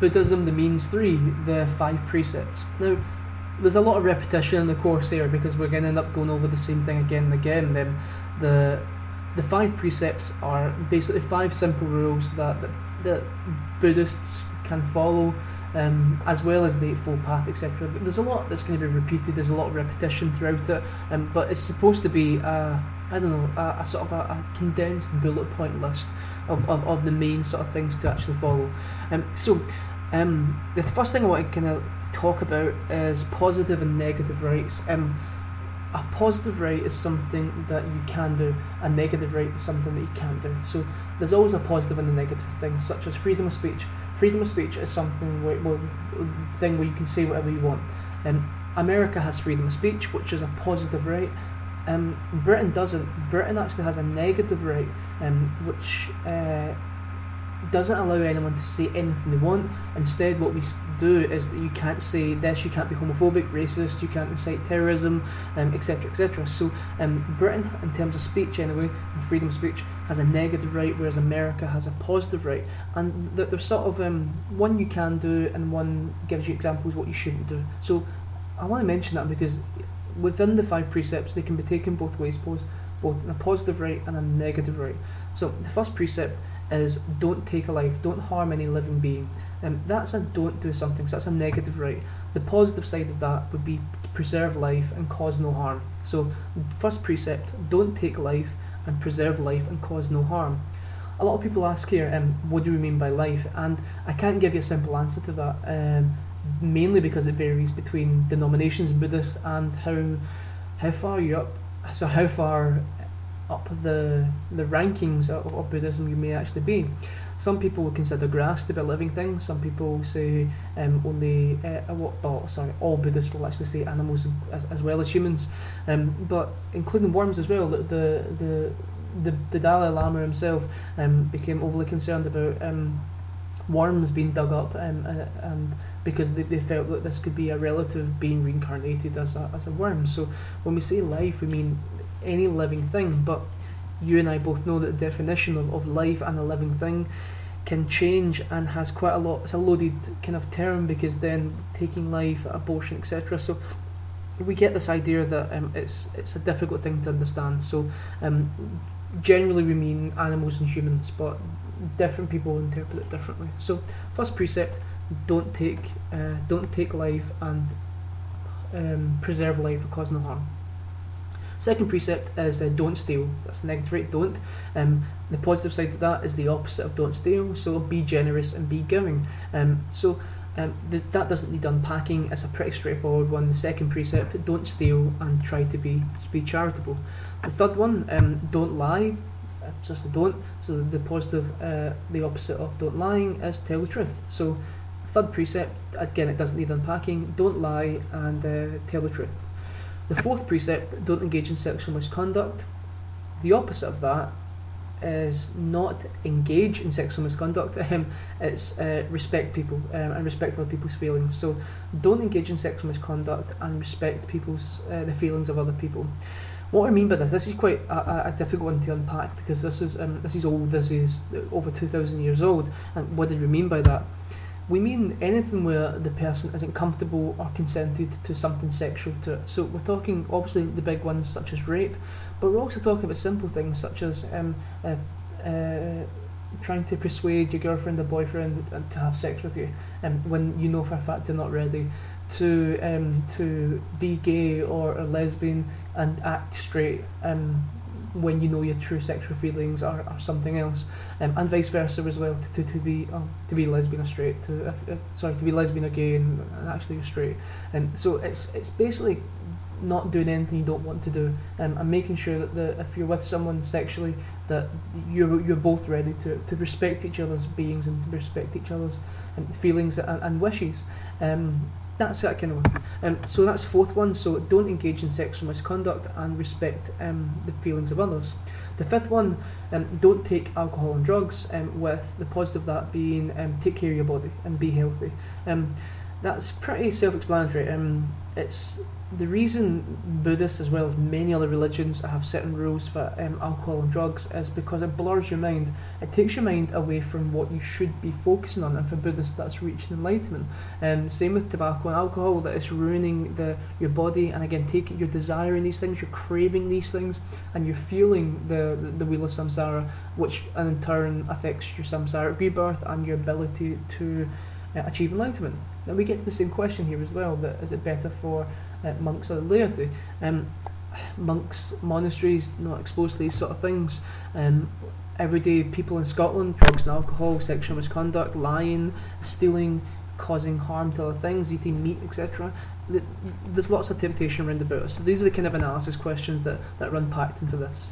Buddhism, the means three, the five precepts. Now, there's a lot of repetition in the course here because we're going to end up going over the same thing again and again. Then the the five precepts are basically five simple rules that that, that Buddhists can follow, um, as well as the Eightfold Path, etc. There's a lot that's going to be repeated. There's a lot of repetition throughout it, um, but it's supposed to be a, I don't know a, a sort of a, a, condensed bullet point list of, of, of the main sort of things to actually follow. Um, so um, the first thing I want to kind of talk about is positive and negative rights. Um, a positive right is something that you can do, a negative right is something that you can't do. So there's always a positive and a negative thing, such as freedom of speech. Freedom of speech is something where, well, thing where you can say whatever you want. Um, America has freedom of speech, which is a positive right. Um, Britain doesn't. Britain actually has a negative right, um, which uh, doesn't allow anyone to say anything they want. Instead, what we do is that you can't say this, you can't be homophobic, racist, you can't incite terrorism, etc., um, etc. Et so, um, Britain, in terms of speech anyway, freedom of speech, has a negative right, whereas America has a positive right. And there's sort of um, one you can do, and one gives you examples what you shouldn't do. So, I want to mention that because within the five precepts, they can be taken both ways, both both a positive right and a negative right. So, the first precept is don't take a life, don't harm any living being. Um, that's a don't do something, so that's a negative right. The positive side of that would be preserve life and cause no harm. So, first precept, don't take life and preserve life and cause no harm. A lot of people ask here, um, what do we mean by life? And I can't give you a simple answer to that, um, mainly because it varies between denominations, Buddhists, and how how far you're up. So how far up the the rankings of, of Buddhism you may actually be. Some people would consider grass to be a living thing. Some people say um, only uh, what? Oh, sorry, all Buddhists will actually say animals as, as well as humans, um, but including worms as well. The the the, the Dalai Lama himself um, became overly concerned about um, worms being dug up um, uh, and because they, they felt that this could be a relative being reincarnated as a, as a worm. So when we say life, we mean any living thing, but you and I both know that the definition of, of life and a living thing can change and has quite a lot. It's a loaded kind of term because then taking life, abortion, etc. So we get this idea that um, it's it's a difficult thing to understand. So um, generally we mean animals and humans, but different people interpret it differently. So first precept: don't take uh, don't take life and um, preserve life for cause no harm. Second precept is uh, don't steal. So that's negative right, don't. Um, the positive side of that is the opposite of don't steal. So be generous and be giving. Um, so um, th- that doesn't need unpacking. It's a pretty straightforward one. The second precept: don't steal and try to be be charitable. The third one: um, don't lie. Uh, just don't. So the positive, uh, the opposite of don't lying is tell the truth. So third precept again, it doesn't need unpacking. Don't lie and uh, tell the truth. The fourth precept, don't engage in sexual misconduct. The opposite of that is not engage in sexual misconduct. Um, it's uh, respect people um, and respect other people's feelings. So don't engage in sexual misconduct and respect people's uh, the feelings of other people. What I mean by this, this is quite a, a difficult one to unpack because this is um, this is old. This is over two thousand years old. And what did we mean by that? We mean anything where the person isn't comfortable or consented to something sexual to it. So we're talking obviously the big ones such as rape, but we're also talking about simple things such as um, uh, uh, trying to persuade your girlfriend or boyfriend to have sex with you, um, when you know for a fact they're not ready, to um, to be gay or a lesbian and act straight. Um, when you know your true sexual feelings are, are something else, um, and vice versa as well. To, to, to be um, to be lesbian or straight, to uh, uh, sorry to be lesbian or gay and, and actually you're straight, and so it's it's basically not doing anything you don't want to do, um, and making sure that the, if you're with someone sexually, that you're you're both ready to, to respect each other's beings and to respect each other's um, feelings and, and wishes. Um, that's that kind of one. Um, so that's fourth one. So don't engage in sexual misconduct and respect um, the feelings of others. The fifth one, um, don't take alcohol and drugs. Um, with the positive of that being um, take care of your body and be healthy. Um, that's pretty self-explanatory. Um, it's the reason Buddhists, as well as many other religions, have certain rules for um, alcohol and drugs is because it blurs your mind. It takes your mind away from what you should be focusing on. And for Buddhists, that's reaching enlightenment. Um, same with tobacco and alcohol, that it's ruining the your body. And again, taking you're desiring these things, you're craving these things, and you're feeling the the, the wheel of samsara, which in turn affects your samsaric rebirth and your ability to uh, achieve enlightenment. Now we get to the same question here as well. That is it better for uh, monks or the laity. Um, monks, monasteries, not exposed to these sort of things. Um, everyday people in Scotland, drugs and alcohol, sexual misconduct, lying, stealing, causing harm to other things, eating meat, etc. There's lots of temptation around about us. So these are the kind of analysis questions that, that run packed into this.